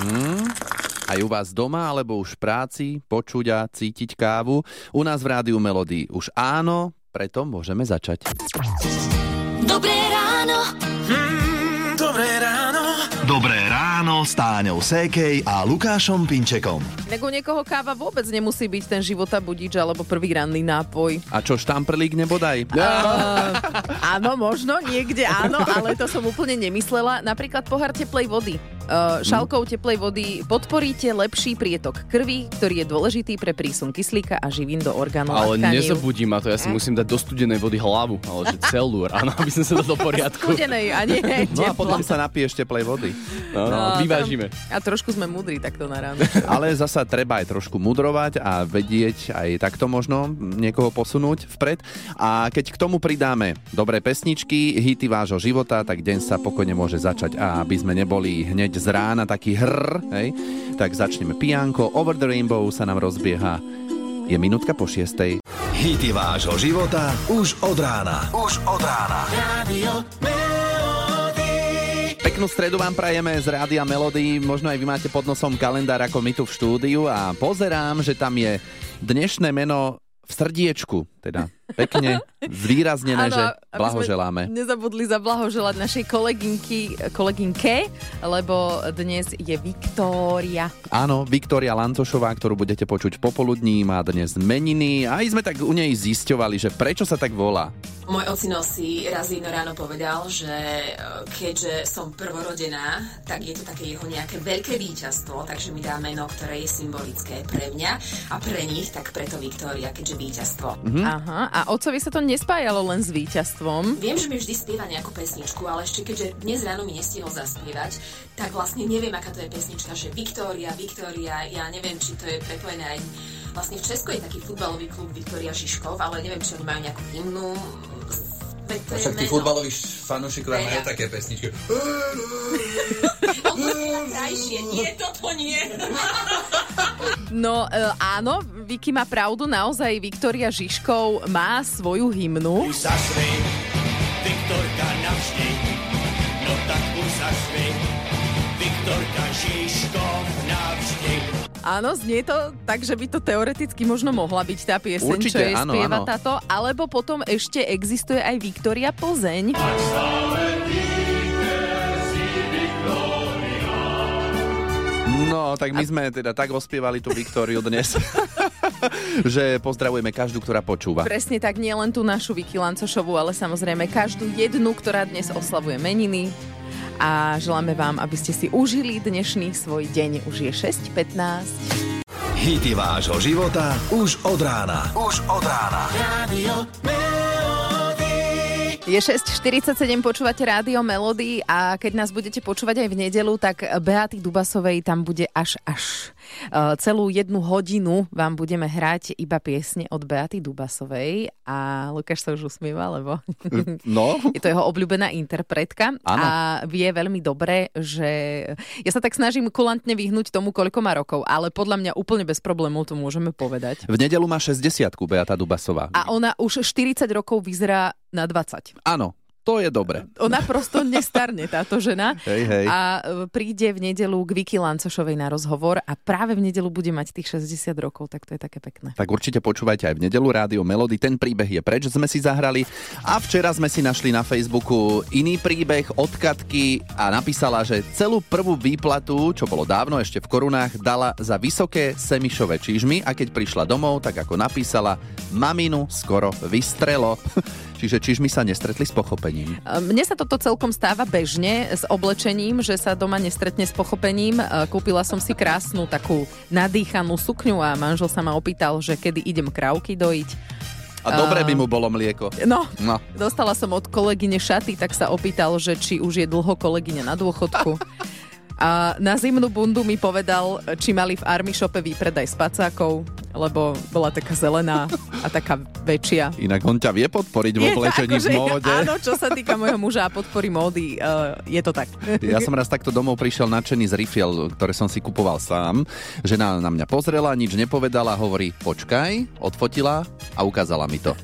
Mm, aj u vás doma, alebo už v práci, počuť a cítiť kávu. U nás v Rádiu Melody už áno, preto môžeme začať. Dobré ráno. Mm, ráno s Táňou Sékej a Lukášom Pinčekom. Tak u niekoho káva vôbec nemusí byť ten života budič alebo prvý ranný nápoj. A čo, štamprlík nebodaj? Uh, áno, možno, niekde áno, ale to som úplne nemyslela. Napríklad pohár teplej vody. Uh, šálkou teplej vody podporíte lepší prietok krvi, ktorý je dôležitý pre prísun kyslíka a živín do orgánov Ale nezabudí ma to, ja si musím dať do studenej vody hlavu, ale že celú ráno, aby som sa dal do poriadku. Studenej a nie No a potom sa napiješ teplej vody. No, no, No, vyvážime. A trošku sme mudrí takto na ráno. Ale zasa treba aj trošku mudrovať a vedieť aj takto možno niekoho posunúť vpred. A keď k tomu pridáme dobré pesničky, hity vášho života, tak deň sa pokojne môže začať. A aby sme neboli hneď z rána taký hrr, hej, tak začneme pijanko. Over the Rainbow sa nám rozbieha. Je minútka po šiestej. Hity vášho života už od rána. Už od rána. Peknú stredu vám prajeme z Rádia Melody. Možno aj vy máte pod nosom kalendár ako my tu v štúdiu a pozerám, že tam je dnešné meno v srdiečku. Teda pekne zvýraznené, Áno, že aby sme blahoželáme. Nezabudli zablahoželať našej kolegynky, kolegynke, lebo dnes je Viktória. Áno, Viktória Lancošová, ktorú budete počuť popoludní, má dnes meniny. Aj sme tak u nej zisťovali, že prečo sa tak volá. Môj ocino si raz jedno ráno povedal, že e, keďže som prvorodená, tak je to také jeho nejaké veľké víťazstvo, takže mi dá meno, ktoré je symbolické pre mňa a pre nich, tak preto Viktória, keďže víťazstvo. Hm? Aha, a otcovi sa to nespájalo len s víťazstvom. Viem, že mi vždy spieva nejakú pesničku, ale ešte keďže dnes ráno mi nestihol zaspievať, tak vlastne neviem, aká to je pesnička, že Viktória, Viktória, ja neviem, či to je prepojené aj Vlastne v Česku je taký futbalový klub Viktória Žižkov, ale neviem, či oni majú nejakú hymnu. Je Však tí futbaloví fanúšikovia majú také pesničky. No. Nie, toto nie. No e, áno, Vicky má pravdu, naozaj Viktória Žižkov má svoju hymnu. Zasvej, Viktorka navždy, no tak už zasvej, Viktorka Žižkov navždy. Áno, znie to tak, že by to teoreticky možno mohla byť tá pieseň, Určite, čo jej áno, spieva áno. táto, alebo potom ešte existuje aj Viktória Plzeň. No, tak my sme teda tak ospievali tú Viktóriu dnes, že pozdravujeme každú, ktorá počúva. Presne tak, nie len tú našu Vicky Lancošovú, ale samozrejme každú jednu, ktorá dnes oslavuje meniny. A želáme vám, aby ste si užili dnešný svoj deň. Už je 6.15. Hity vášho života už od rána. Už od rána. Je 6.47, počúvate rádio Melody a keď nás budete počúvať aj v nedelu, tak Beaty Dubasovej tam bude až až. Uh, celú jednu hodinu vám budeme hrať iba piesne od Beaty Dubasovej a Lukáš sa už usmieva, lebo No, je to jeho obľúbená interpretka Áno. a vie veľmi dobre, že ja sa tak snažím kulantne vyhnúť tomu, koľko má rokov, ale podľa mňa úplne bez problémov to môžeme povedať. v nedelu má 60 Beata Dubasová. A ona už 40 rokov vyzerá na 20. Áno, to je dobre. Ona prosto nestarne, táto žena. Hej, hej. A e, príde v nedelu k Vicky Lancošovej na rozhovor a práve v nedelu bude mať tých 60 rokov, tak to je také pekné. Tak určite počúvajte aj v nedelu Rádio Melody. Ten príbeh je preč, sme si zahrali. A včera sme si našli na Facebooku iný príbeh od Katky a napísala, že celú prvú výplatu, čo bolo dávno ešte v korunách, dala za vysoké semišové čižmy a keď prišla domov, tak ako napísala, maminu skoro vystrelo. Čiže čižmy sa nestretli s pochopením. E, Mne sa toto celkom stáva bežne s oblečením, že sa doma nestretne s pochopením. E, Kúpila som si krásnu takú nadýchanú sukňu a manžel sa ma opýtal, že kedy idem krávky dojiť. A dobre by mu bolo mlieko. No, No. dostala som od kolegyne šaty, tak sa opýtal, že či už je dlho kolegyňa na dôchodku. A na zimnú bundu mi povedal, či mali v Army Shope výpredaj spacákov, lebo bola taká zelená a taká väčšia. Inak on ťa vie podporiť vo oblečení akože, v móde. Áno, čo sa týka môjho muža a podpory módy, uh, je to tak. Ja som raz takto domov prišiel nadšený z rifiel, ktoré som si kupoval sám. Žena na mňa pozrela, nič nepovedala, hovorí počkaj, odfotila a ukázala mi to.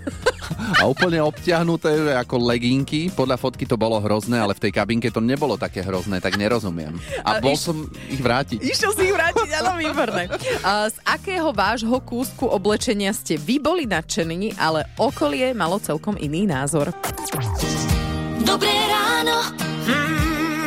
A úplne obťahnuté že ako leginky. Podľa fotky to bolo hrozné, ale v tej kabinke to nebolo také hrozné, tak nerozumiem. A A bol iš- som ich vrátiť. Išiel si ich vrátiť, áno, výborné. A z akého vášho kúsku oblečenia ste vy boli nadšení, ale okolie malo celkom iný názor? Dobré ráno.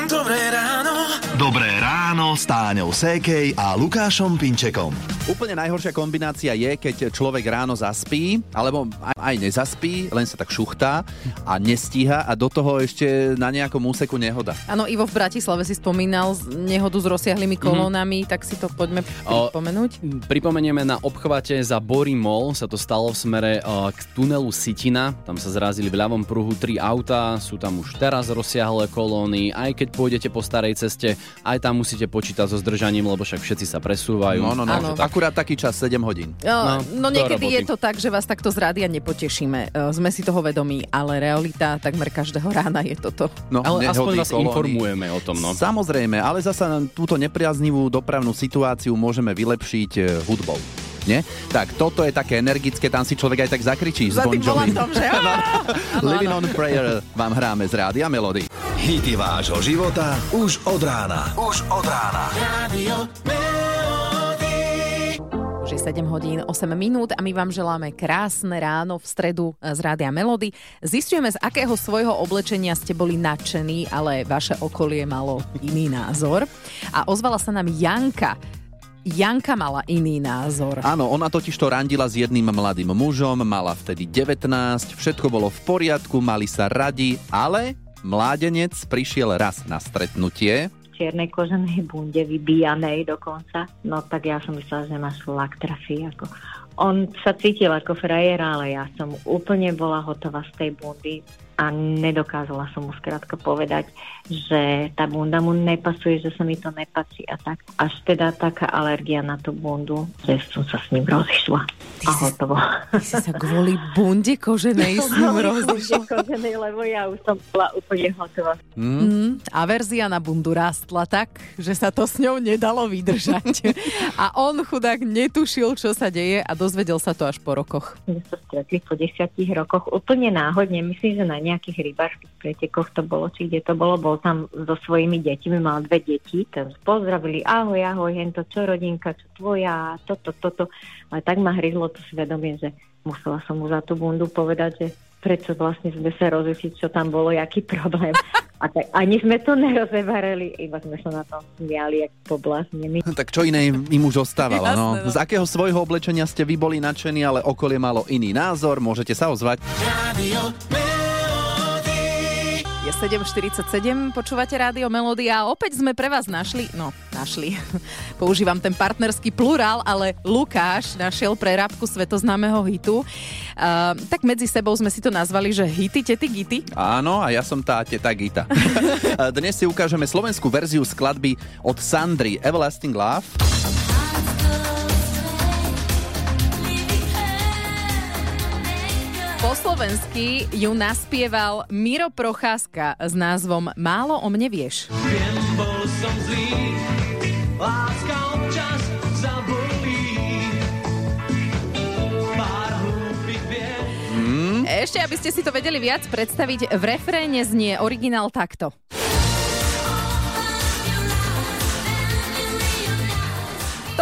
Dobré ráno. Dobré ráno s Táňou Sékej a Lukášom Pinčekom. Úplne najhoršia kombinácia je, keď človek ráno zaspí, alebo aj, nezaspí, len sa tak šuchtá a nestíha a do toho ešte na nejakom úseku nehoda. Áno, Ivo v Bratislave si spomínal nehodu s rozsiahlými kolónami, tak si to poďme O- pripomenúť. Pripomenieme na obchvate za Bory Mall, sa to stalo v smere eh, k tunelu Sitina. Tam sa zrazili v ľavom pruhu tri auta, sú tam už teraz rozsiahle kolóny. Aj keď pôjdete po starej ceste, aj tam musíte počítať so zdržaním, lebo však všetci sa presúvajú. No, no, no. Áno. Akurát taký čas 7 hodín. No, No, no niekedy je to tak, že vás takto z rádia nepotešíme. E, Sme si toho vedomí, ale realita takmer každého rána je toto. No, Ale aspoň vás kolóny. informujeme o tom, no. Samozrejme, ale zasa túto nepriaznivú dopravnú situáciu môžeme vylepšiť e, hudbou. Nie? Tak toto je také energické, tam si človek aj tak zakričí s Za Bon tým volantom, že? Á! Áno, Living on Prayer vám hráme z Rádia Melody. Hity vášho života už od rána. Už od rána. Už je 7 hodín 8 minút a my vám želáme krásne ráno v stredu z Rádia Melody. Zistujeme, z akého svojho oblečenia ste boli nadšení, ale vaše okolie malo iný názor. A ozvala sa nám Janka. Janka mala iný názor. Áno, ona totiž to randila s jedným mladým mužom, mala vtedy 19, všetko bolo v poriadku, mali sa radi, ale mládenec prišiel raz na stretnutie čiernej koženej bunde, vybíjanej dokonca. No tak ja som myslela, že ma šlak trafí. Ako. On sa cítil ako frajer, ale ja som úplne bola hotová z tej bundy a nedokázala som mu skrátka povedať, že tá bunda mu nepasuje, že sa mi to nepatrí a tak. Až teda taká alergia na tú bundu, že som sa s ním rozišla. A hotovo. Ty si sa kvôli bunde koženej s ním rozišla. Koženej, lebo ja už som bola úplne hotová. Mm, averzia na bundu rástla tak, že sa to s ňou nedalo vydržať. A on chudák netušil, čo sa deje a dozvedel sa to až po rokoch. sme sa stretli po desiatich rokoch úplne náhodne. Myslím, že na nejakých rybárskych pretekoch to bolo, či kde to bolo. Bol tam so svojimi deťmi, mal dve deti. Tam pozdravili, ahoj, ahoj, hento, čo rodinka, čo tvoja, toto, toto. Ale tak ma hryzlo to svedomie, že musela som mu za tú bundu povedať, že prečo vlastne sme sa rozišli, čo tam bolo, jaký problém. A tak ani sme to nerozevarali, iba sme sa na tom smiali, jak pobláznení. Tak čo iné im už ostávalo, no. No. Z akého svojho oblečenia ste vy boli nadšení, ale okolie malo iný názor, môžete sa ozvať. Je 7.47, počúvate rádio Melody a opäť sme pre vás našli, no našli, používam ten partnerský plurál, ale Lukáš našiel pre rábku svetoznámeho hitu. Uh, tak medzi sebou sme si to nazvali, že hity, tety, gity. Áno, a ja som tá teta Gita. Dnes si ukážeme slovenskú verziu skladby od Sandry Everlasting Love. Slovensky ju naspieval Miro Procházka s názvom Málo o mne vieš. Viem, bol som zlý, láska občas zabolí. Pár hlúpych vied, Ešte, aby ste si to vedeli viac predstaviť, v refréne znie originál takto.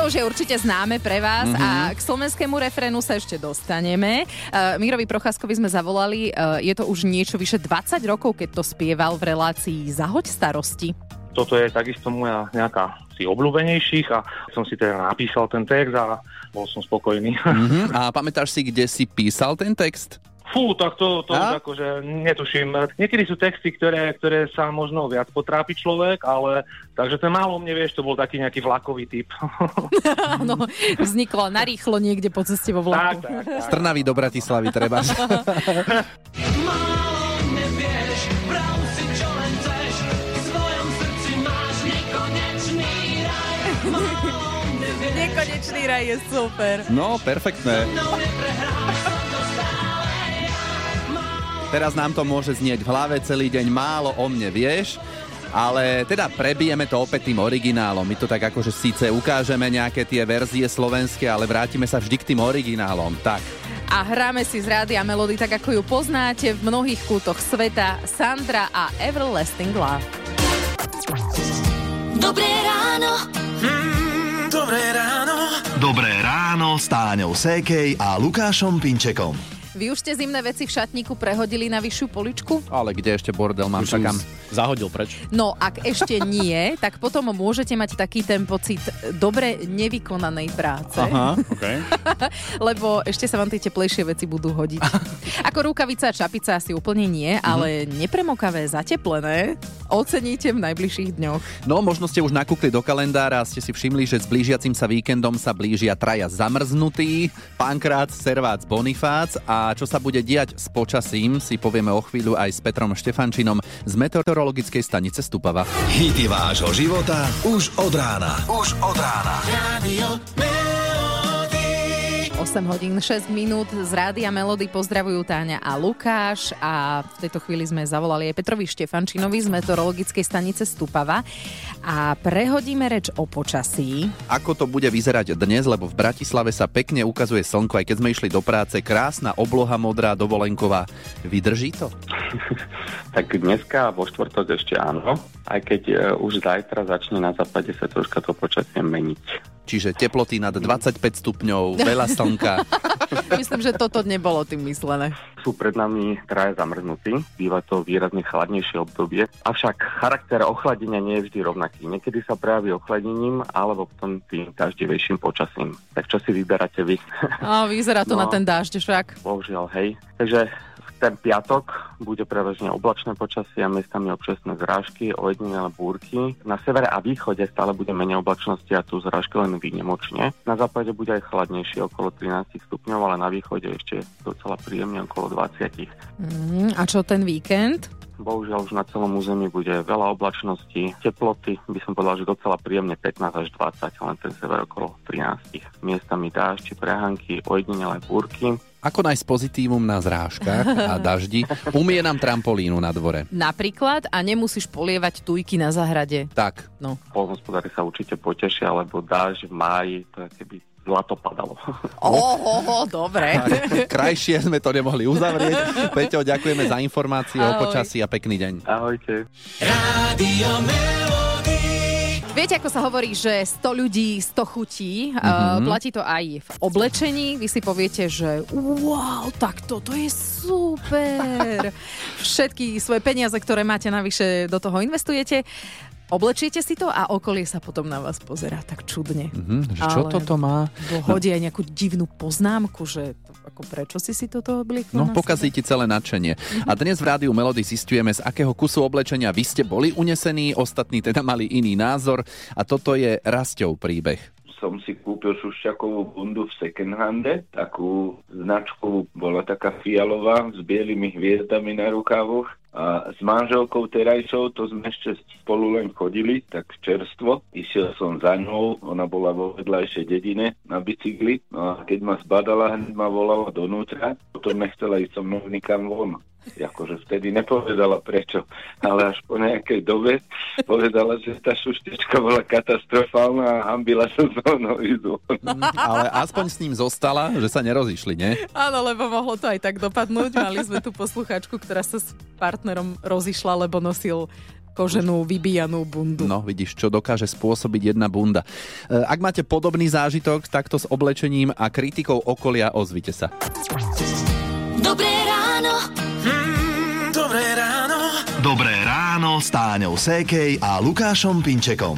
Už je určite známe pre vás mm-hmm. a k slovenskému refrénu sa ešte dostaneme. Uh, Mirovi Procházkovi sme zavolali, uh, je to už niečo vyše 20 rokov, keď to spieval v relácii Zahoď starosti. toto je takisto moja nejaká z obľúbenejších a som si teda napísal ten text a bol som spokojný. Mhm. A pamätáš si, kde si písal ten text? Fú, tak to, to A? už akože netuším. Niekedy sú texty, ktoré, ktoré sa možno viac potrápi človek, ale takže ten málo mne vieš, to bol taký nejaký vlakový typ. Áno, vzniklo narýchlo niekde po ceste vo tak, vlaku. tak, tak. Z Trnavy do Bratislavy treba. Nekonečný raj je super. No, perfektné. Teraz nám to môže znieť v hlave celý deň málo o mne, vieš? Ale teda prebijeme to opäť tým originálom. My to tak akože síce ukážeme nejaké tie verzie slovenské, ale vrátime sa vždy k tým originálom. Tak, a hráme si z rádia Melody tak, ako ju poznáte v mnohých kútoch sveta. Sandra a Everlasting Love. Dobré ráno. Dobré ráno. Dobré ráno s Táňou Sékej a Lukášom Pinčekom. Vy už ste zimné veci v šatníku prehodili na vyššiu poličku? Ale kde ešte bordel mám, čakám. zahodil preč. No, ak ešte nie, tak potom môžete mať taký ten pocit dobre nevykonanej práce. Aha, okay. lebo ešte sa vám tie teplejšie veci budú hodiť. Ako rukavica a čapica asi úplne nie, ale nepremokavé, zateplené oceníte v najbližších dňoch. No, možno ste už nakúkli do kalendára a ste si všimli, že s blížiacim sa víkendom sa blížia traja zamrznutí, Pankrát, Servác, Bonifác a čo sa bude diať s počasím, si povieme o chvíľu aj s Petrom Štefančinom z meteorologickej stanice Stupava. Hity vášho života už od rána. Už od rána. 8 hodín 6 minút z Rádia Melody pozdravujú Táňa a Lukáš a v tejto chvíli sme zavolali aj Petrovi Štefančinovi z meteorologickej stanice Stupava a prehodíme reč o počasí. Ako to bude vyzerať dnes, lebo v Bratislave sa pekne ukazuje slnko, aj keď sme išli do práce, krásna obloha modrá, dovolenková. Vydrží to? Tak dneska vo štvrtok ešte áno, aj keď e, už zajtra začne na západe sa troška to počasie meniť. Čiže teploty nad 25 stupňov, veľa slnka. Myslím, že toto nebolo tým myslené. Sú pred nami traje zamrznutí, býva to výrazne chladnejšie obdobie, avšak charakter ochladenia nie je vždy rovnaký. Niekedy sa prejaví ochladením alebo potom tým daždivejším počasím. Tak čo si vyberáte vy? A vyzerá to No. na ten dážď však. Bohužiaľ, hej. Takže v ten piatok bude prevažne oblačné počasie a miestami občasné zrážky, ojedinelé búrky. Na severe a východe stále bude menej oblačnosti a tu zrážky len výnimočne. Na západe bude aj chladnejšie okolo 13 stupňov, ale na východe ešte docela príjemne okolo 20. Mm, a čo ten víkend? Bohužiaľ už na celom území bude veľa oblačností, teploty, by som povedal, že docela príjemne 15 až 20, len ten sever okolo 13. Miestami dáždi, prehánky, ojedinelé búrky. Ako nájsť pozitívum na zrážkach a daždi? Umie nám trampolínu na dvore. Napríklad a nemusíš polievať tujky na záhrade. Tak, No. Polnospodári sa určite potešia, lebo dážď v máji, to je keby zlato padalo. Oho, dobre. krajšie sme to nemohli uzavrieť. Peťo, ďakujeme za informácie o Ahoj. počasí a pekný deň. Ahojte. Viete, ako sa hovorí, že 100 ľudí, 100 chutí. Mhm. Uh, platí to aj v oblečení. Vy si poviete, že wow, tak toto je super. Všetky svoje peniaze, ktoré máte navyše, do toho investujete. Oblečiete si to a okolie sa potom na vás pozerá tak čudne. Mhm, že čo Ale- toto má? Hodí aj nejakú divnú poznámku, že ako prečo si si toto obliekol No, pokazí ti celé nadšenie. A dnes v Rádiu Melody zistujeme, z akého kusu oblečenia vy ste boli unesení, ostatní teda mali iný názor. A toto je Rasťov príbeh. som si kúpil šušťakovú bundu v second hande, takú značku, bola taká fialová s bielými hviezdami na rukávoch a s manželkou terajšou, to sme ešte spolu len chodili, tak čerstvo. Išiel som za ňou, ona bola vo vedľajšej dedine na bicykli, no a keď ma zbadala, hneď ma volala donútra, potom nechcela ísť so mnou nikam von. Akože vtedy nepovedala prečo, ale až po nejakej dobe povedala, že tá šuštička bola katastrofálna a hambila sa mnou ísť von. Ale aspoň s ním zostala, že sa nerozišli, nie? Áno, lebo mohlo to aj tak dopadnúť. Mali sme tu poslucháčku, ktorá sa s partnerom rozišla, lebo nosil koženú vybíjanú bundu. No, vidíš, čo dokáže spôsobiť jedna bunda. E, Ak máte podobný zážitok takto s oblečením a kritikou okolia, ozvite sa. Dobré ráno. Ráno s Táňou Sékej a Lukášom Pinčekom.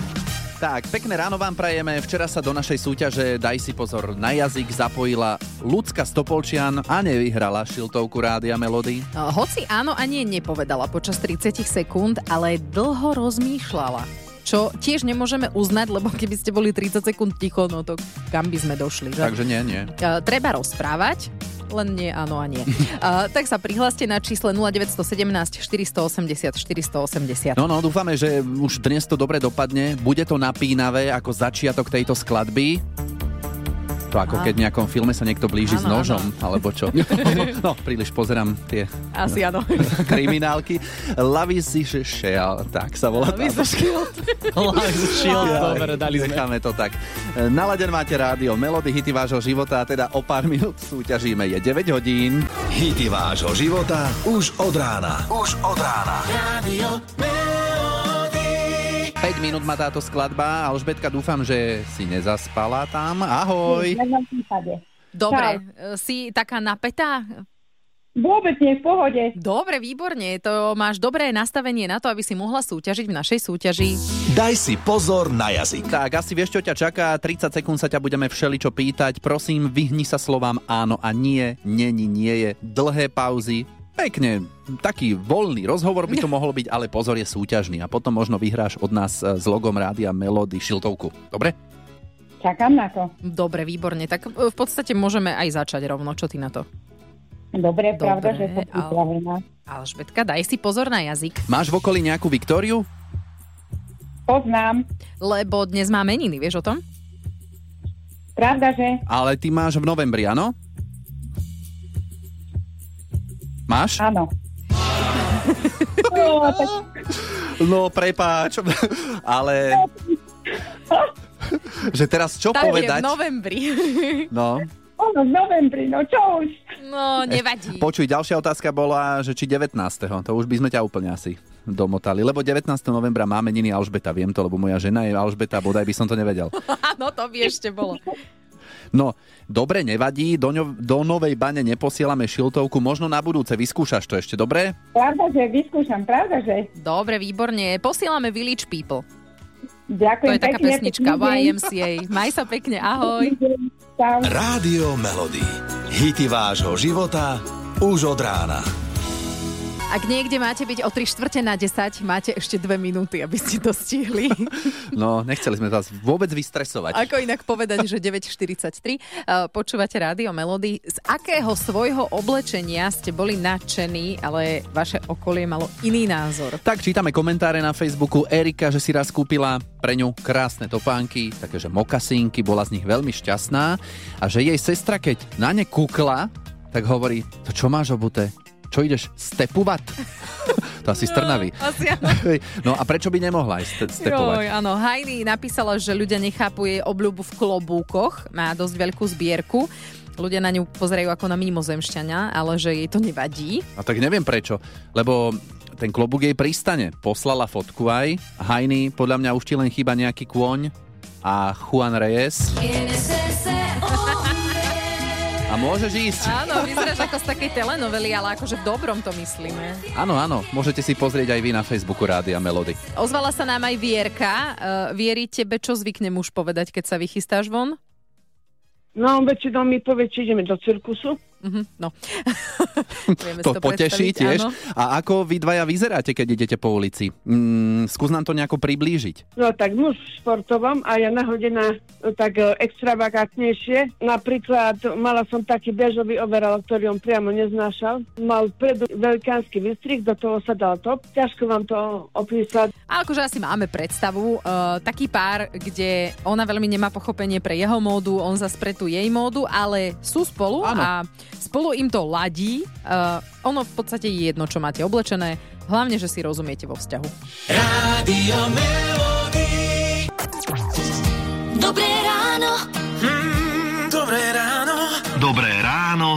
Tak, pekné ráno vám prajeme. Včera sa do našej súťaže Daj si pozor na jazyk zapojila Lucka Stopolčian a nevyhrala šiltovku Rádia Melody. No, Hoci áno a nie nepovedala počas 30 sekúnd, ale dlho rozmýšľala. Čo tiež nemôžeme uznať, lebo keby ste boli 30 sekúnd ticho, no to kam by sme došli, že? Takže nie, nie. Uh, treba rozprávať, len nie áno a nie. Uh, tak sa prihláste na čísle 0917 480 480. No, no, dúfame, že už dnes to dobre dopadne. Bude to napínavé ako začiatok tejto skladby. To ako keď v nejakom filme sa niekto blíži s Áno, nožom, alebo čo. no, príliš pozerám tie Asi áno. kriminálky. Love is the Shell, tak sa volá. Love is the Shield. Live Shield, Jaj, dobre, dali sme. Necháme to tak. Naladen máte rádio, melody hity vášho života a teda o pár minút súťažíme. Je 9 hodín. Hity vášho života už od rána. Už od rána. Radio 5 minút má táto skladba. Alžbetka, dúfam, že si nezaspala tam. Ahoj. Dobre, e, si taká napätá? Vôbec nie, v pohode. Dobre, výborne. To máš dobré nastavenie na to, aby si mohla súťažiť v našej súťaži. Daj si pozor na jazyk. Tak, asi vieš, čo ťa čaká. 30 sekúnd sa ťa budeme všeličo pýtať. Prosím, vyhni sa slovám áno a nie, není, nie je. Dlhé pauzy. Pekne, taký voľný rozhovor by to mohol byť, ale pozor je súťažný a potom možno vyhráš od nás e, s logom rádia Melody šiltovku. Dobre? Čakám na to. Dobre, výborne. Tak e, v podstate môžeme aj začať rovno. Čo ty na to? Dobre, pravda, Dobre, že som ale- pripravená. Alžbetka, daj si pozor na jazyk. Máš v okolí nejakú Viktóriu? Poznám. Lebo dnes má meniny, vieš o tom? Pravda, že? Ale ty máš v novembri, áno? Máš? Áno. No, tak No, prepáč, ale... že teraz čo tak je v povedať? novembri. No, ono v novembri, no čo už? No, nevadí. počuj, ďalšia otázka bola, že či 19. To už by sme ťa úplne asi domotali, lebo 19. novembra máme meniny Alžbeta, viem to, lebo moja žena je Alžbeta, bodaj by som to nevedel. Áno, to by ešte bolo. No, dobre, nevadí, do, ňo, do novej bane neposielame šiltovku, možno na budúce vyskúšaš to ešte, dobre? Pravda, že vyskúšam, pravda, že? Dobre, výborne. Posielame Village People. Ďakujem To je taká pekne, pesnička pekný deň. YMCA. Maj sa pekne, ahoj. Rádio Melody. Hity vášho života už od rána. Ak niekde máte byť o 3 štvrte na 10, máte ešte 2 minúty, aby ste to stihli. No, nechceli sme vás vôbec vystresovať. Ako inak povedať, že 9.43. Uh, Počúvate rádio Melody. Z akého svojho oblečenia ste boli nadšení, ale vaše okolie malo iný názor? Tak čítame komentáre na Facebooku. Erika, že si raz kúpila pre ňu krásne topánky, takéže mokasínky, bola z nich veľmi šťastná a že jej sestra, keď na ne kúkla, tak hovorí, to čo máš obuté? Čo ideš stepovať? to asi z Trnavy. No a prečo by nemohla aj ste- stepovať? Joj, áno, Heidi napísala, že ľudia nechápu jej obľúbu v klobúkoch, má dosť veľkú zbierku. Ľudia na ňu pozerajú ako na mimozemšťania, ale že jej to nevadí. A tak neviem prečo, lebo ten klobúk jej pristane. Poslala fotku aj. Hajny, podľa mňa už ti len chýba nejaký kôň a Juan Reyes. A môžeš ísť. Áno, vyzeráš ako z takej telenovely, ale akože v dobrom to myslíme. Áno, áno, môžete si pozrieť aj vy na Facebooku Rádia Melody. Ozvala sa nám aj Vierka. Uh, Vieri, tebe čo zvykne muž povedať, keď sa vychystáš von? No, väčšinou mi povie, či ideme do cirkusu. Mhm, no. Si To poteší tiež. áno. A ako vy dvaja vyzeráte, keď idete po ulici? Mm, skús nám to nejako priblížiť. No tak muž v športovom a ja nahodená tak e, extravagantnejšie. Napríklad mala som taký bežový overal, ktorý on priamo neznášal. Mal vpredu veľkánsky vystrih, do toho sa dal top. Ťažko vám to opísať. A akože asi máme predstavu. Uh, taký pár, kde ona veľmi nemá pochopenie pre jeho módu, on zase pre tú jej módu, ale sú spolu Áno. a spolu im to ladí. Uh, ono v podstate je jedno, čo máte oblečené. Hlavne, že si rozumiete vo vzťahu. Rádio Melody. Dobré ráno.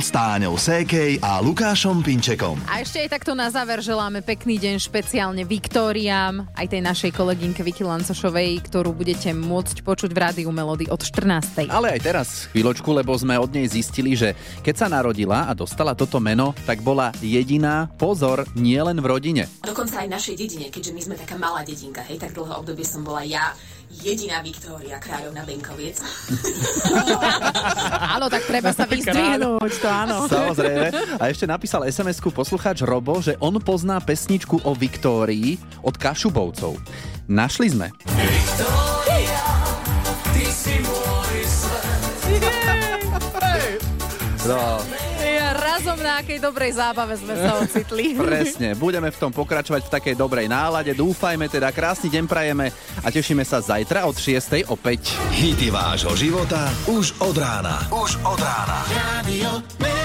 S Táňou Sékej a Lukášom Pinčekom. A ešte aj takto na záver želáme pekný deň špeciálne Viktóriám, aj tej našej kolegynke Viki Lancošovej, ktorú budete môcť počuť v rádiu Melody od 14. Ale aj teraz chvíľočku, lebo sme od nej zistili, že keď sa narodila a dostala toto meno, tak bola jediná, pozor, nie len v rodine. Dokonca aj v našej dedine, keďže my sme taká malá dedinka, hej, tak dlhé obdobie som bola ja jediná Viktória, kráľovna Benkoviec. Áno, tak treba sa vyzdvihnúť, to áno. Samozrejme. A ešte napísal SMS-ku poslucháč Robo, že on pozná pesničku o Viktórii od Kašubovcov. Našli sme. Ty na akej dobrej zábave sme sa ocitli. Presne, budeme v tom pokračovať v takej dobrej nálade. Dúfajme teda, krásny deň prajeme a tešíme sa zajtra od 6. opäť. Hity vášho života už od rána. Už od rána. Radio.